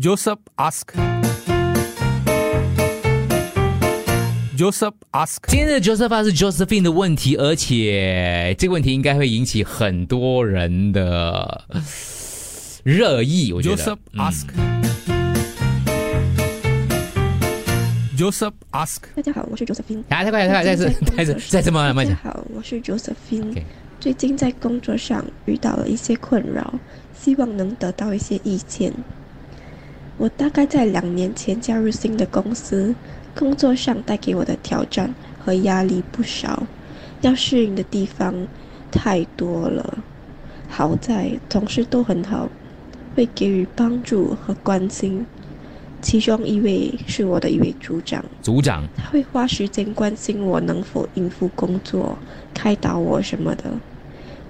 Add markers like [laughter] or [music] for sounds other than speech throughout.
Joseph ask. Joseph ask. 今天的 Joseph 是 Josephine 的问题，而且这个问题应该会引起很多人的热议。我觉得 Joseph ask. Joseph ask. 大家好，我是 Josephine。啊，太快了，太快了，再次，再次，再次，慢慢慢讲。大家好，我是 Josephine。最近在工作上遇到了一些困扰，希望能得到一些意见。我大概在两年前加入新的公司，工作上带给我的挑战和压力不少，要适应的地方太多了。好在同事都很好，会给予帮助和关心。其中一位是我的一位组长，组长，他会花时间关心我能否应付工作，开导我什么的。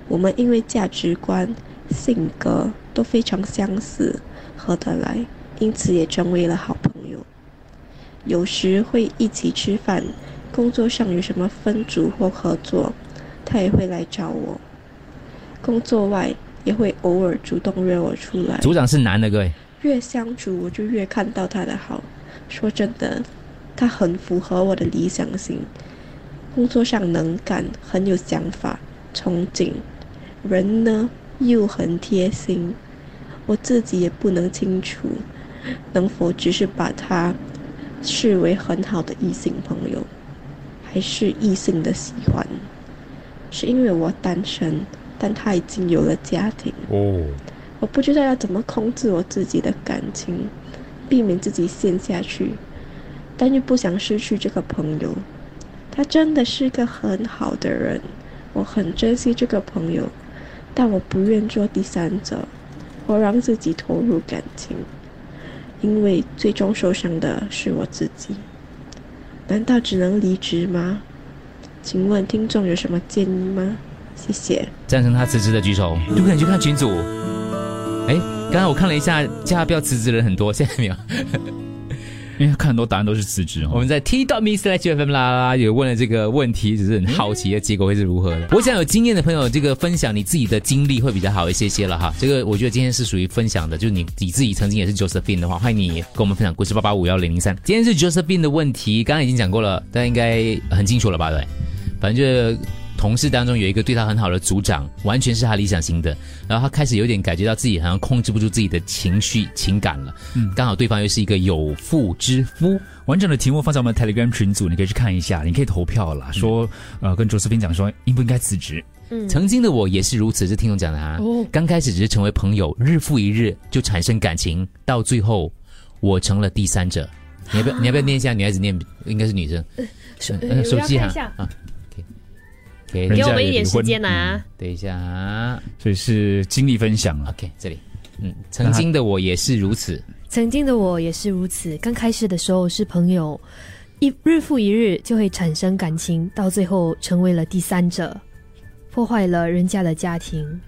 我们因为价值观、性格都非常相似，合得来，因此也成为了好朋友。有时会一起吃饭，工作上有什么分组或合作，他也会来找我。工作外也会偶尔主动约我出来。组长是男的，各位。越相处，我就越看到他的好。说真的，他很符合我的理想型，工作上能干，很有想法，憧憬，人呢又很贴心。我自己也不能清楚，能否只是把他视为很好的异性朋友，还是异性的喜欢？是因为我单身，但他已经有了家庭。哦，我不知道要怎么控制我自己的感情，避免自己陷下去，但又不想失去这个朋友。他真的是个很好的人，我很珍惜这个朋友，但我不愿做第三者，我让自己投入感情，因为最终受伤的是我自己。难道只能离职吗？请问听众有什么建议吗？谢谢。赞成他辞职的举手。都可能去看群组。哎，刚才我看了一下，叫他不要辞职的人很多，现在没有。因为看很多答案都是辞职。我们在 T dot me slash FM 啦啦有问了这个问题，只是很好奇的结果会是如何的。我想有经验的朋友，这个分享你自己的经历会比较好一些些了哈。这个我觉得今天是属于分享的，就是你你自己曾经也是 Josephine 的话，欢迎你跟我们分享故事八八五幺零零三。今天是 Josephine 的问题，刚刚已经讲过了，大家应该很清楚了吧？对，反正就。同事当中有一个对他很好的组长，完全是他理想型的，然后他开始有点感觉到自己好像控制不住自己的情绪情感了。嗯，刚好对方又是一个有妇之夫。完整的题目放在我们 Telegram 群组，你可以去看一下，你可以投票了，说呃跟卓思宾讲说应不应该辞职。嗯，曾经的我也是如此，是听众讲的啊。哦，刚开始只是成为朋友，日复一日就产生感情，到最后我成了第三者。你要不要？你要不要念一下？女孩子念应该是女生。[laughs] 手呃手机哈啊。给给我们一点时间啊！等一下，所以是经历分享啊。OK，这里，嗯，曾经的我也是如此，曾经的我也是如此。刚开始的时候是朋友，一日复一日就会产生感情，到最后成为了第三者，破坏了人家的家庭，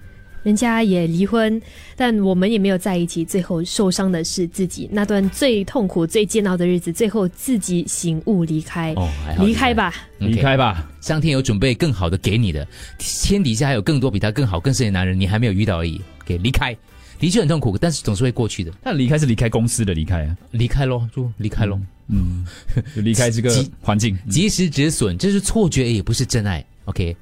人家也离婚，但我们也没有在一起。最后受伤的是自己，那段最痛苦、最煎熬的日子，最后自己醒悟离开。哦，离开吧。离开吧，上天有准备更好的给你的，天底下还有更多比他更好、更深的男人，你还没有遇到而已。给离开，的确很痛苦，但是总是会过去的。但离开是离开公司的离开啊，离开咯，就离开咯。嗯，就离开这个环境，及时止损，这是错觉，也不是真爱。OK，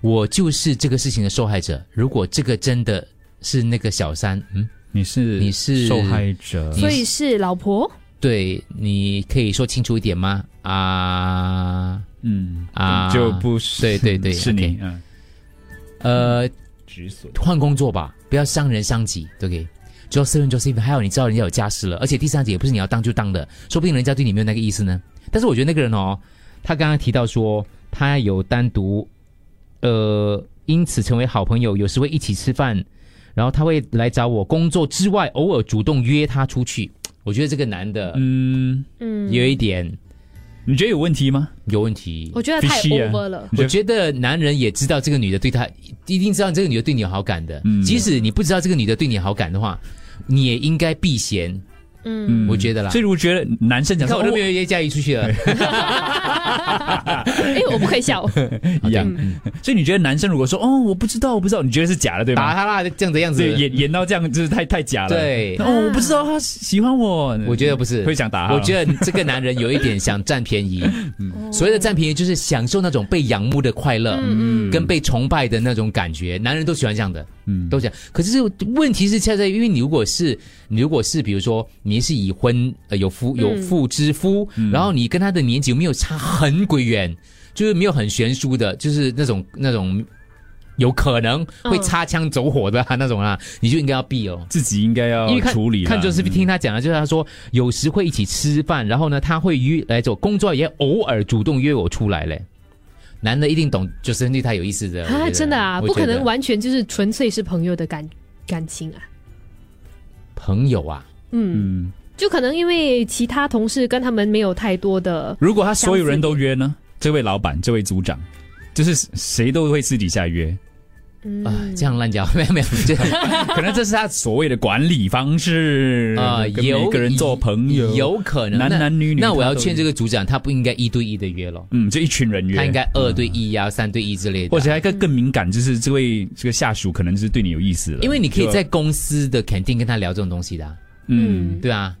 我就是这个事情的受害者。如果这个真的是那个小三，嗯，你是你是受害者，所以是老婆。对，你可以说清楚一点吗？啊，嗯啊，就不是，对对对，是你嗯，呃，止损，换工作吧，不要伤人伤己，对不对？Josephine Josephine，还有你知道人家有家室了，而且第三者也不是你要当就当的，说不定人家对你没有那个意思呢。但是我觉得那个人哦，他刚刚提到说他有单独，呃，因此成为好朋友，有时会一起吃饭，然后他会来找我，工作之外偶尔主动约他出去。[tsk] 我觉得这个男的，嗯，嗯，有一点你觉得有问题吗？有问题。我觉得太 over 了。我觉得男人也知道这个女的对他，一定知道这个女的对你有好感的。嗯即使你不知道这个女的对你有好感的话，你也应该避嫌，嗯，我觉得啦。所以我觉得男生讲我都没有约佳怡出去了，[laughs] 哎，我不可以笑，[laughs] 一样，所以你觉得男生如果说哦我不知道我不知道，你觉得是假的对吗？打他啦，这样的样子，。演演到这样就是太太假了。对。哦，我不知道他喜欢我，我觉得不是，会想打他。我觉得这个男人有一点想占便宜，[laughs] 所谓的占便宜就是享受那种被仰慕的快乐，嗯跟被崇拜的那种感觉，男人都喜欢这样的，嗯。都这样。可是问题是恰在，因为你如果是你如果是比如说你是已婚呃有夫有妇之夫，然后你跟他的年纪有没有差很鬼远，就是没有很悬殊的，就是那种那种有可能会擦枪走火的、啊那种啊，你就应该要避哦。自己应该要看处理看就是听他讲的，就是他说有时会一起吃饭，然后呢，他会约来走工作，也偶尔主动约我出来嘞。男的一定懂，就是对他有意思的。啊，真的啊，不可能完全就是纯粹是朋友的感感情啊。朋友啊，嗯，嗯，就可能因为其他同事跟他们没有太多的，如果他所有人都约呢？这位老板，这位组长，就是谁都会私底下约，嗯，啊，这样乱讲没有没有，这 [laughs] 可能这是他所谓的管理方式啊，跟有每个人做朋友，有可能。男男女女那我要劝这个组长，他不应该一对一的约咯，嗯，就一群人约，他应该二对一呀、三对一之类的。或者还更更敏感，就是这位这个下属可能就是对你有意思了，因为你可以在公司的肯定跟他聊这种东西的啊、嗯对啊，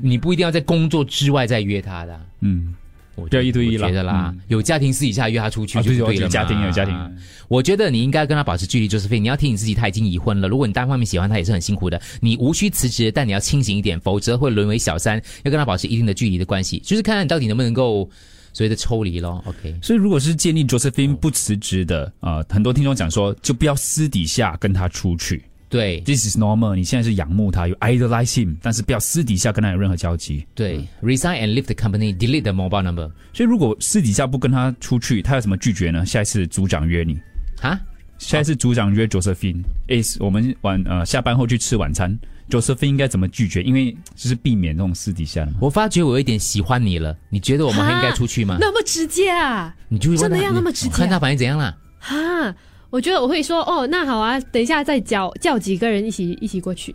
你不一定要在工作之外再约他的啊。嗯我不要一对一啦我觉得啦，嗯有家庭私底下约他出去就不对了嘛、有家庭有家庭我觉得你应该跟他保持距离，就是非你要提醒自己，他已经已婚了。如果你单方面喜欢他，也是很辛苦的。你无需辞职，但你要清醒一点，否则会沦为小三。要跟他保持一定的距离的关系，就是看看你到底能不能够所谓的抽离咯。OK，所以如果是建议 Josephine 不辞职的啊、呃很多听众讲说，就不要私底下跟他出去对，This is normal。你现在是仰慕他，有 idolize him，但是不要私底下跟他有任何交集。对，resign and leave the company, delete the mobile number 所以如果私底下不跟他出去，他有什么拒绝呢？下一次组长约你，啊。下一次组长约 Josephine，诶、我们晚呃下班后去吃晚餐，Josephine 应该怎么拒绝？因为就是避免那种私底下的嘛。我发觉我有一点喜欢你了，你觉得我们还应该出去吗？那么直接啊你就真的要那么直接啊看他反应怎样啦？哈，我觉得我会说哦，那好啊，等一下再叫叫几个人一起一起过去。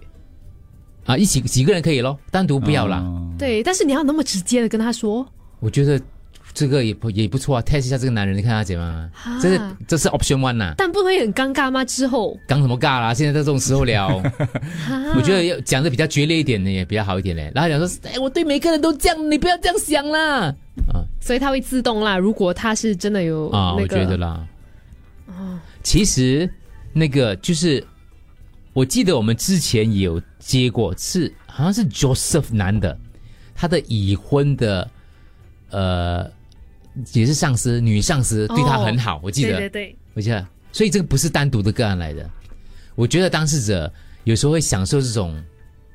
啊，一起几个人可以咯，单独不要啦。哦对，但是你要那么直接的跟他说，我觉得这个也不也不错啊，test 一下这个男人，你看他怎样啊？哈这是这是 option one 呐、但不会很尴尬吗？之后，尴什么尬啦？现在在这种时候聊，我觉得要讲的比较决裂一点的也比较好一点嘞。然后讲说，[laughs] 哎，我对每个人都这样，你不要这样想啦。啊所以他会自动啦。如果他是真的有啊，我那个，觉得啦。其实那个就是，我记得我们之前也有接过，是好像是 Joseph 男的，他的已婚的呃也是上司，女上司对他很好，我记得，对对对，我记得，所以这个不是单独的个案来的。我觉得当事者有时候会享受这种，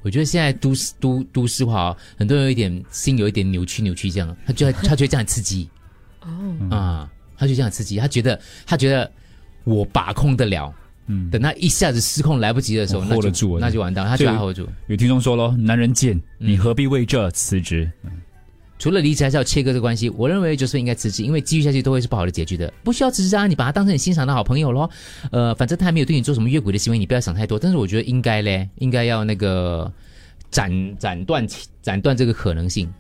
我觉得现在都市都都市化哦，很多人有一点心有一点扭曲扭曲这样，他觉得他觉得这样很刺激。哦，啊，他觉得这样很刺激，他觉得他觉得我把控得了。嗯，等他一下子失控来不及的时候，我那就得住啊那就完蛋了，他就所以还 hold 住。有听众说咯，男人贱，嗯你何必为这辞职？除了离职，还是要切割这个关系。我认为就是应该辞职，因为继续下去都会是不好的结局的。不需要辞职啊，你把他当成你欣赏的好朋友咯。呃，反正他还没有对你做什么越轨的行为，你不要想太多。但是我觉得应该嘞，应该要那个斩斩断斩断这个可能性。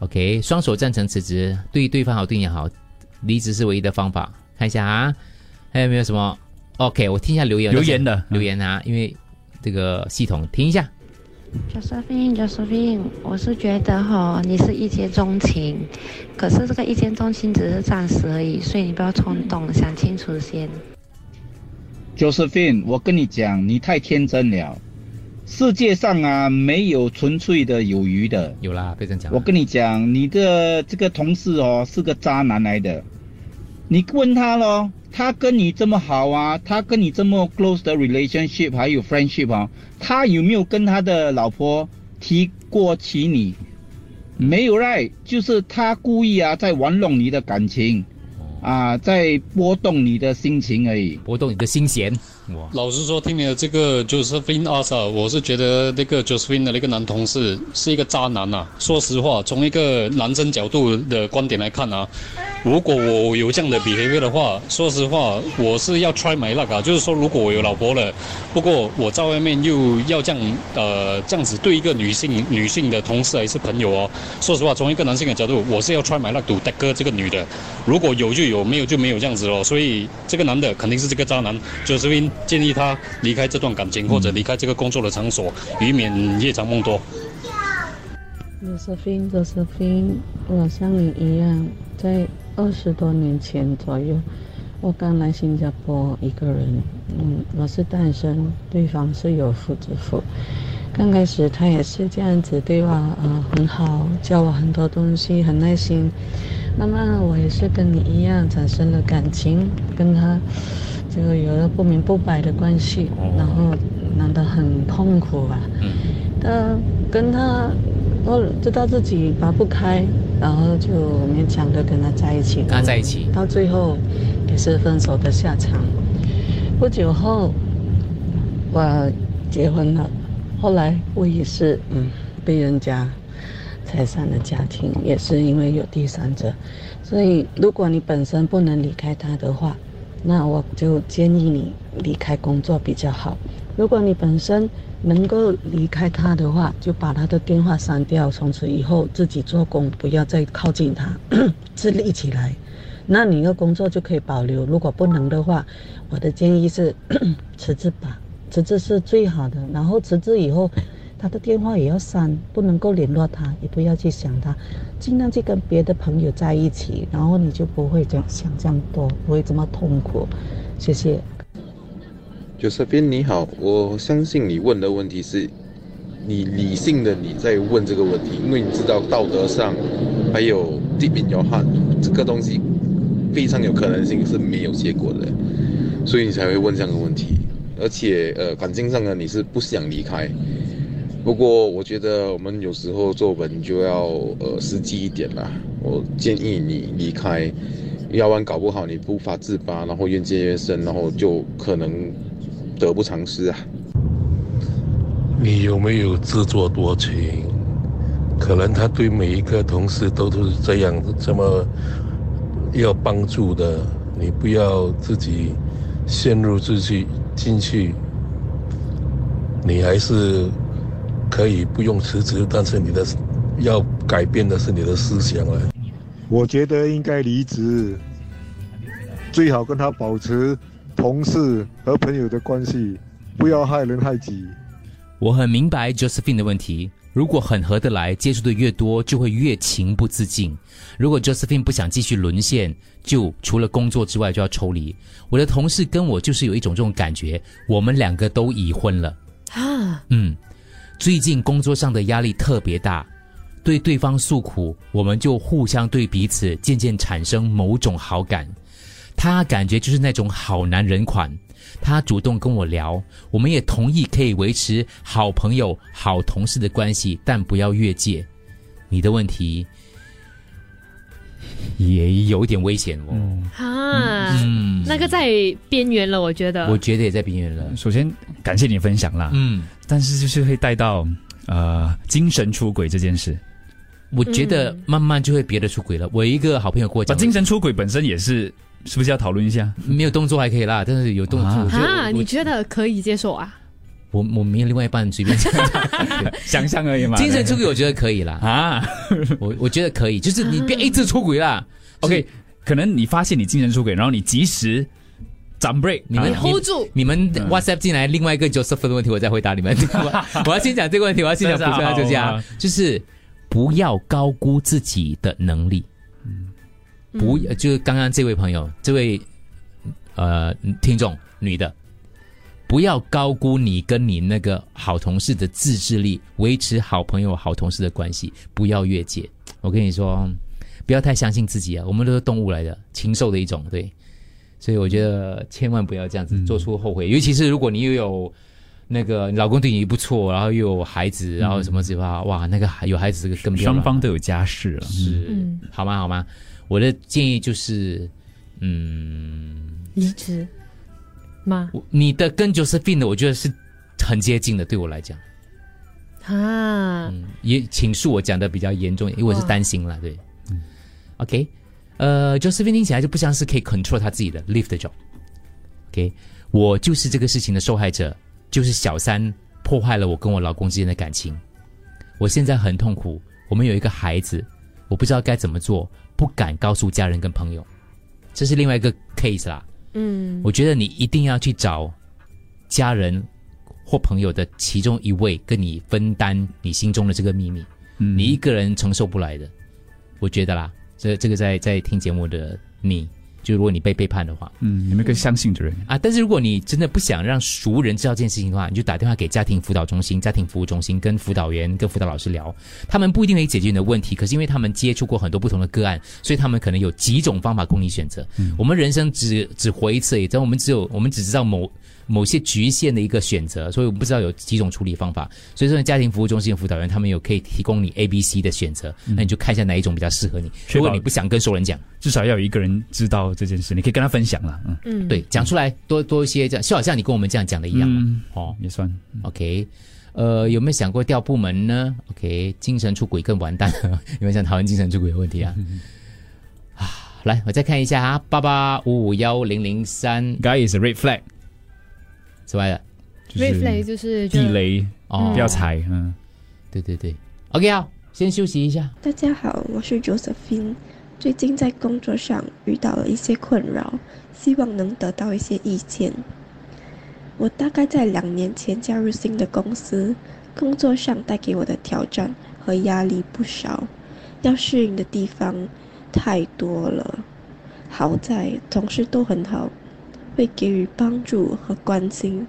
OK，双手赞成辞职，对对方好，对你好，离职是唯一的方法。看一下啊，还有没有什么？OK，我听一下留言，留言的留言啊，因为这个系统听一下。Josephine，Josephine，我是觉得哈，你是一见钟情，可是这个一见钟情只是暂时而已，所以你不要冲动，想清楚先。Josephine，我跟你讲，你太天真了。世界上啊，没有纯粹的友谊的。有啦，别这样讲。我跟你讲，你的这个同事哦，是个渣男来的。你问他咯，他跟你这么好啊，他跟你这么 close 的 relationship 还有 friendship 啊，他有没有跟他的老婆提过起你？没有 right，就是他故意啊，在玩弄你的感情，啊，在波动你的心情而已。波动你的心弦。哇，老实说，听你的这个 Josephine Asa，我是觉得那个 Josephine 的那个男同事是一个渣男呐、说实话，从一个男生角度的观点来看啊，如果我有这样的 behavior 的话，说实话，我是要 try my luck 啊。就是说，如果我有老婆了，不过我在外面又要这样呃这样子对一个女性女性的同事还是朋友哦，说实话，从一个男性的角度，我是要 try my luck to 哥这个女的，如果有就有，没有就没有这样子咯。所以这个男的肯定是这个渣男，就是因建议他离开这段感情或者离开这个工作的场所，以免夜长梦多。Josephine Josephine，我像你一样，在二十多年前左右，我刚来新加坡一个人，嗯，我是单身，对方是有夫之妇。刚开始他也是这样子对我，呃，很好，教我很多东西，很耐心。慢慢我也是跟你一样产生了感情，跟他就有了不明不白的关系，然后难得很痛苦吧。但跟他，我知道自己拔不开，然后就勉强的跟他在一起。跟他在一起，到最后也是分手的下场。不久后，我结婚了，后来我也是嗯被人家拆散的家庭，也是因为有第三者。所以如果你本身不能离开他的话，那我就建议你离开工作比较好。如果你本身能够离开他的话，就把他的电话删掉，从此以后自己做工，不要再靠近他，[clears throat] 自立起来。那你的工作就可以保留。如果不能的话，我的建议是 [clears throat] 辞职吧，辞职是最好的。然后辞职以后，他的电话也要删，不能够联络他，也不要去想他，尽量去跟别的朋友在一起，然后你就不会这样想这样多，不会这么痛苦。谢谢。Josephine 你好，我相信你问的问题是，你理性的你在问这个问题，因为你知道道德上还有 deep in your heart 这个东西非常有可能性是没有结果的，所以你才会问这样的问题。而且呃，感情上呢你是不想离开，不过我觉得我们有时候做人就要呃实际一点啦。我建议你离开，要不然搞不好你不发自拔，然后越陷越深，然后就可能得不偿失啊。你有没有自作多情？可能他对每一个同事都是这样这么要帮助的，你不要自己陷入自己进去。你还是可以不用辞职，但是你的要改变的是你的思想了。我觉得应该离职，最好跟他保持同事和朋友的关系，不要害人害己。我很明白 Josephine 的问题。如果很合得来，接触的越多，就会越情不自禁。如果 Josephine 不想继续沦陷，就除了工作之外就要抽离。我的同事跟我就是有一种这种感觉，我们两个都已婚了。啊，嗯，最近工作上的压力特别大，对对方诉苦，我们就互相对彼此渐渐产生某种好感。他感觉就是那种好男人款，他主动跟我聊，我们也同意可以维持好朋友、好同事的关系，但不要越界。你的问题也有一点危险哦。啊，嗯那个在边缘了，我觉得。我觉得也在边缘了。首先感谢你分享啦，嗯，但是就是会带到呃精神出轨这件事。我觉得慢慢就会别的出轨了。我一个好朋友跟我讲，把精神出轨本身也是，是不是要讨论一下？没有动作还可以啦，但是有动作，啊，你觉得可以接受啊？我我没有另外一半随便讲，[laughs] 想象而已嘛。精神出轨我觉得可以啦，啊。我我觉得可以，就是你别一直出轨啦。[laughs] OK，可能你发现你精神出轨，然后你及时掌 break，你们啊 hold 住。你们 WhatsApp 进来另外一个 Joseph 的问题，我再回答你们。我 [laughs] 我要先讲这个问题，我要先讲补充一下，就这样，就是不要高估自己的能力。嗯。不，就是刚刚这位朋友，这位呃听众女的，不要高估你跟你那个好同事的自制力，维持好朋友、好同事的关系，不要越界。我跟你说，不要太相信自己啊，我们都是动物来的，禽兽的一种，对。所以我觉得千万不要这样子做出后悔，尤其是如果你又有那个老公对你不错，然后又有孩子，然后什么之类的，哇，那个有孩子这个更双方都有家室了，是、嗯好吗？好吗？我的建议就是，嗯，离职。你的跟 Josephine 的，我觉得是很接近的，对我来讲，啊，也请恕我讲的比较严重，因为我是担心了，对，嗯，OK，呃，Josephine 听起来就不像是可以 control 他自己的 lift 的 job，OK，我就是这个事情的受害者，就是小三破坏了我跟我老公之间的感情，我现在很痛苦，我们有一个孩子，我不知道该怎么做，不敢告诉家人跟朋友，这是另外一个 case 啦。嗯，我觉得你一定要去找家人或朋友的其中一位，跟你分担你心中的这个秘密。嗯你一个人承受不来的，我觉得啦。这这个在在听节目的你，就如果你被背叛的话，嗯，你们更相信的人，啊，但是如果你真的不想让熟人知道这件事情的话，你就打电话给家庭辅导中心、家庭服务中心，跟辅导员、跟辅导老师聊，他们不一定可以解决你的问题，可是因为他们接触过很多不同的个案，所以他们可能有几种方法供你选择。我们人生只只活一次而已，但我们只有我们只知道某某些局限的一个选择，所以我们不知道有几种处理方法。所以说，家庭服务中心的辅导员他们有可以提供你 A、B、C 的选择，那你就看一下哪一种比较适合你。如果你不想跟熟人讲，至少要有一个人知道这件事，你可以跟他分享了。嗯嗯，对，讲出来多多一些，这样就好像你跟我们这样讲的一样哦也算。，OK，呃，有没有想过调部门呢？OK，精神出轨更完蛋了，[laughs] 有没有想讨论精神出轨的问题啊？[laughs] 啊，来，我再看一下啊，八八五五幺零零三 Guy is a red flag，之外的就是 red flag 就是地雷，哦，不要踩。嗯，对对对，OK 好，先休息一下。大家好，我是 Josephine。最近在工作上遇到了一些困扰，希望能得到一些意见。我大概在两年前加入新的公司，工作上带给我的挑战和压力不少，要适应的地方太多了。好在同事都很好，会给予帮助和关心。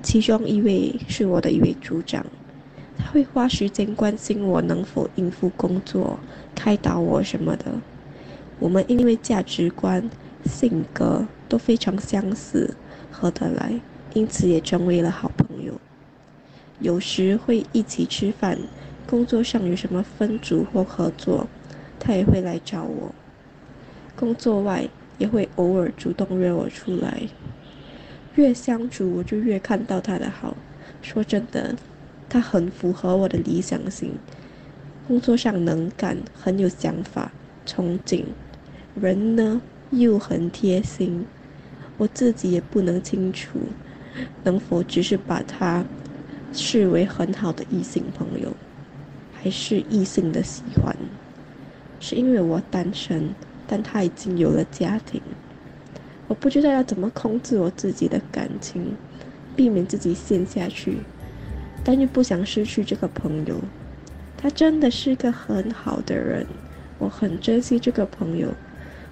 其中一位是我的一位组长，他会花时间关心我能否应付工作，开导我什么的。我们因为价值观、性格都非常相似，合得来，因此也成为了好朋友。有时会一起吃饭，工作上有什么分组或合作，他也会来找我。工作外也会偶尔主动约我出来。越相处，我就越看到他的好。说真的，他很符合我的理想型，工作上能干，很有想法，憧憬，人呢又很贴心。我自己也不能清楚，能否只是把他视为很好的异性朋友，还是异性的喜欢？是因为我单身，但他已经有了家庭。我不知道要怎么控制我自己的感情，避免自己陷下去，但又不想失去这个朋友。他真的是个很好的人，我很珍惜这个朋友，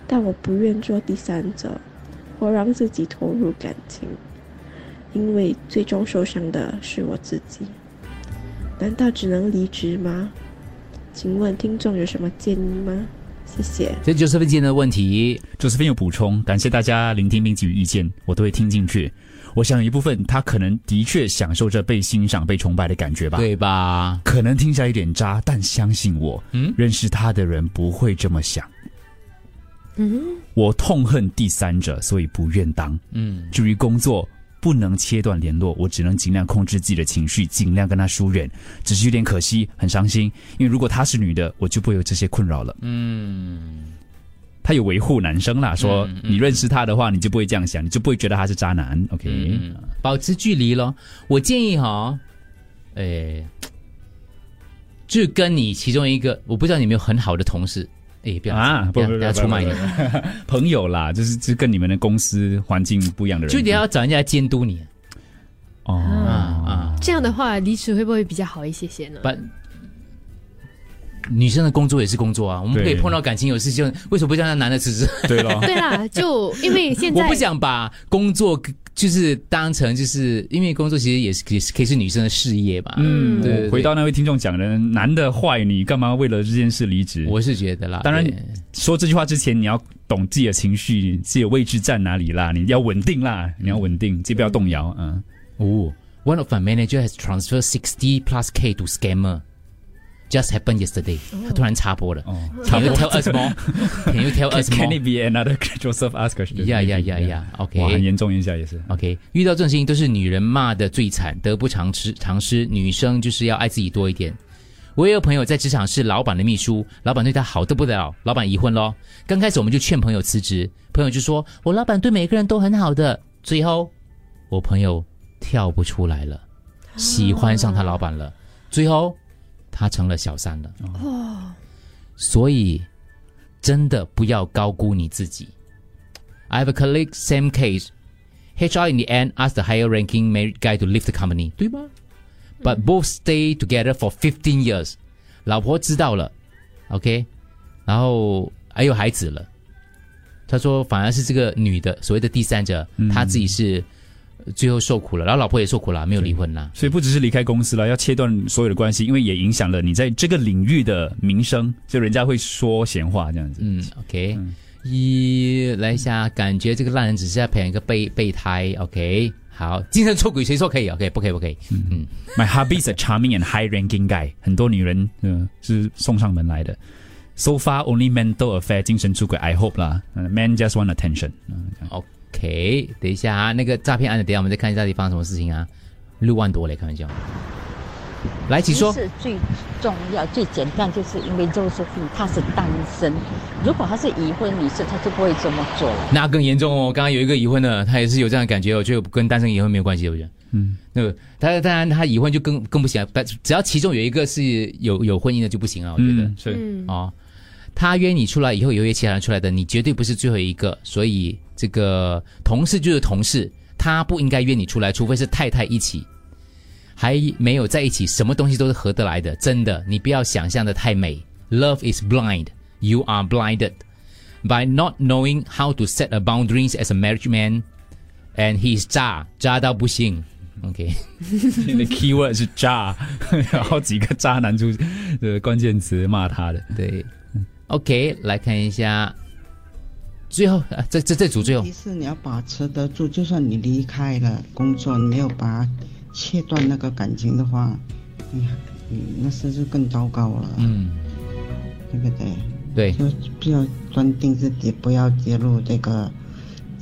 但我不愿做第三者，或让自己投入感情，因为最终受伤的是我自己。难道只能离职吗？请问听众有什么建议吗？谢谢。这就是今天的问题。周思芬有补充，感谢大家聆听并给予意见，我都会听进去。我想有一部分他可能的确享受着被欣赏、被崇拜的感觉吧，对吧？可能听起来有点渣，但相信我，嗯认识他的人不会这么想。嗯，我痛恨第三者，所以不愿当。嗯，至于工作，不能切断联络，我只能尽量控制自己的情绪，尽量跟他疏远。只是有点可惜，很伤心，因为如果她是女的，我就不会有这些困扰了。嗯，他有维护男生啦，说、你认识他的话，你就不会这样想，你就不会觉得他是渣男。OK，、嗯，保持距离咯。我建议哈，诶，就跟你其中一个，我不知道你有没有很好的同事，诶，不要啊，不要不不不要出卖你，朋友啦，[laughs] 就是就是跟你们的公司环境不一样的人，就得要找人家来监督你哦啊啊。这样的话离职会不会比较好一些些呢？把女生的工作也是工作啊，我们可以碰到感情有事就为什么不让那男的辞职？对了对啦，就因为现在 [laughs] 我不想把工作就是当成就是因为工作其实也是也是可以是女生的事业吧。嗯，对对对回到那位听众讲的，男的坏，你干嘛为了这件事离职？我是觉得啦，当然对说这句话之前，你要懂自己的情绪，自己的位置在哪里啦，你要稳定啦，你要稳定，自己不要动摇。嗯，哦，One of my manager has transferred sixty plus k to scammer。Just happened yesterday，、他突然插播了。哦 Can you tell us more? [laughs] Can you tell us Can more? it be another Joseph Asker？Yeah, yeah, yeah, yeah. OK 哇，很严重一下也是。OK，遇到这种事情都是女人骂的最惨，得不偿失。偿失，女生就是要爱自己多一点。我也有朋友在职场是老板的秘书，老板对他好得不得了，老板已婚咯。刚开始我们就劝朋友辞职，朋友就说我老板对每个人都很好的。最后我朋友跳不出来了，喜欢上他老板了，最后他成了小三了。哦，所以真的不要高估你自己。I have a colleague, same case. HR in the end asked the higher ranking married guy to leave the company，对吗？But both stay together for fifteen years。老婆知道了，OK，然后还有孩子了。他说，反而是这个女的，所谓的第三者，她自己是呃最后受苦了，然后老婆也受苦了，没有离婚啦。所以不只是离开公司了，要切断所有的关系，因为也影响了你在这个领域的名声，就人家会说闲话这样子。嗯，OK，一来一下，感觉这个烂人只是在培养一个备备胎，OK，好，精神出轨谁说可以？OK，不可以，不可以，嗯 My hubby is a charming and high-ranking guy，很多女人嗯、呃是送上门来的。So far only mental affair，精神出轨，I hope 啦。呃 Man just want attention。嗯这样 OK，等一下啊，那个诈骗案的，等一下我们再看一下到底发生什么事情啊，六万多嘞，开玩笑。来，请说。是最重要、最简单，就是因为 Josephine 她是单身，如果她是已婚女士，她就不会这么做了。那更严重哦！刚刚有一个已婚的，他也是有这样的感觉，我觉得跟单身已婚没有关系，我觉得。嗯，那个他当然他已婚就更更不行了，但只要其中有一个是有有婚姻的就不行了，我觉得。嗯是嗯，哦，他约你出来以后，有约其他人出来的，你绝对不是最后一个，所以这个同事就是同事，他不应该约你出来，除非是太太一起，还没有在一起，什么东西都是合得来的，真的，你不要想象的太美。Love is blind, you are blinded by not knowing how to set a boundaries as a marriage man, and he is 渣渣到不行。OK，你的 keyword 是渣，[laughs] 然后几个渣男出的关键词骂他的。对，OK，来看一下，最后啊，这这这组最后。其实你要把持得住，就算你离开了工作，你没有把它切断那个感情的话，哎呀，嗯，那是就更糟糕了，嗯，对不对？对，就不要断定自己，不要跌入这个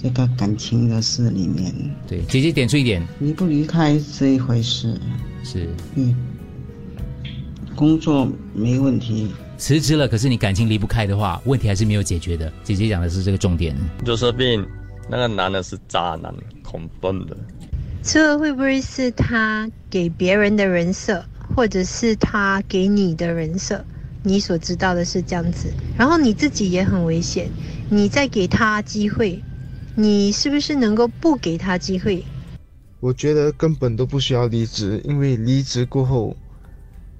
这个感情的事里面。对，姐姐点出一点，离不离开是一回事，是。嗯，工作没问题，辞职了，可是你感情离不开的话，问题还是没有解决的。姐姐讲的是这个重点。Josephine，那个男的是渣男，恐笨的。这会不会是他给别人的人设，或者是他给你的人设？你所知道的是这样子，然后你自己也很危险，你再给他机会，你是不是能够不给他机会？我觉得根本都不需要离职，因为离职过后，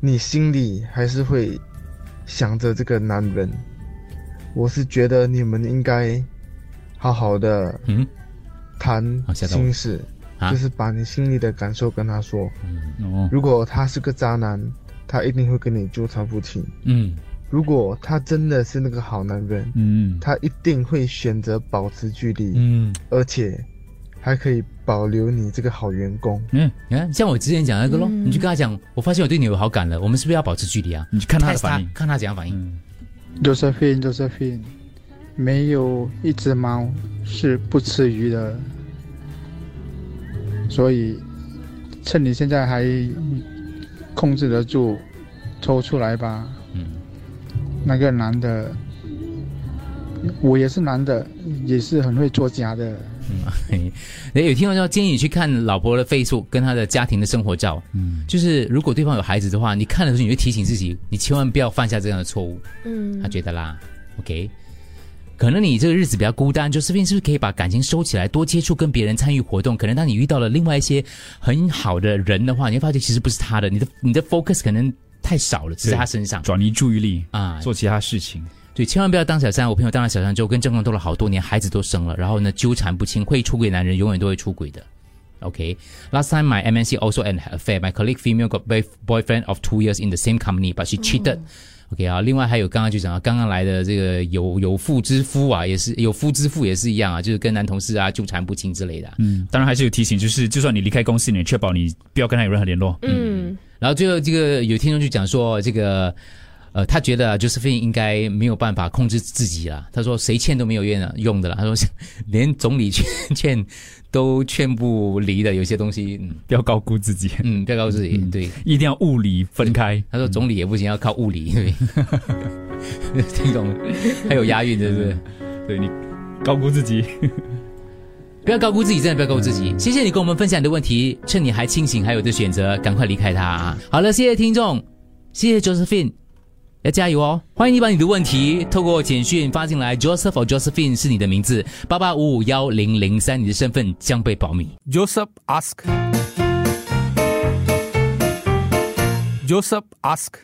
你心里还是会想着这个男人。我是觉得你们应该好好的嗯？谈心事，啊？就是把你心里的感受跟他说。哦，如果他是个渣男，他一定会跟你纠缠不清。嗯。如果他真的是那个好男人，嗯。他一定会选择保持距离，嗯。而且还可以保留你这个好员工。嗯，你看，像我之前讲那个咯，嗯你就跟他讲，我发现我对你有好感了，我们是不是要保持距离啊？你去看他的反应看他怎样反应。Josephine Josephine，没有一只猫是不吃鱼的，所以趁你现在还控制得住，抽出来吧。嗯，那个男的，我也是男的，也是很会作假的。嗯，[laughs] 哎，有听到说建议你去看老婆的 Facebook 跟她的家庭的生活照，嗯，就是如果对方有孩子的话，你看的时候你会提醒自己，你千万不要犯下这样的错误。嗯他觉得啦，OK。可能你这个日子比较孤单，就这边是不是可以把感情收起来，多接触跟别人参与活动？可能当你遇到了另外一些很好的人的话，你会发现其实不是他的，你的你的 focus 可能太少了，只在他身上，转移注意力啊，做其他事情。对，千万不要当小三。我朋友当了小三之后，跟正宫斗了好多年，孩子都生了，然后呢纠缠不清，会出轨男人永远都会出轨的。Okay. Last time my MNC also an affair. My colleague female got boy boyfriend of two years in the same company, but she cheated. OK 啊，另外还有刚刚就讲到刚刚来的这个有有妇之夫啊，也是有夫之妇也是一样啊，就是跟男同事啊纠缠不清之类的啊、嗯，当然还是有提醒，就是就算你离开公司，你也确保你不要跟他有任何联络。嗯，然后最后这个有听众就讲说，这个呃，他觉得 Josephine 应该没有办法控制自己了。他说谁劝都没有用的用的了。他说连总理劝劝都劝不离的，有些东西，嗯，不要高估自己，嗯，不要高估自己，对，一定要物理分开。他说总理也不行，要靠物理，对，听懂？还有押韵，对不对？对你高估自己。[laughs] 不要高估自己，真的不要高估自己。谢谢你跟我们分享你的问题，趁你还清醒，还有的选择，赶快离开他啊！好了，谢谢听众，谢谢 Josephine，要加油哦！欢迎你把你的问题透过简讯发进来，Joseph or Josephine 是你的名字，八八五五幺零零三，你的身份将被保密。Joseph ask. Joseph ask.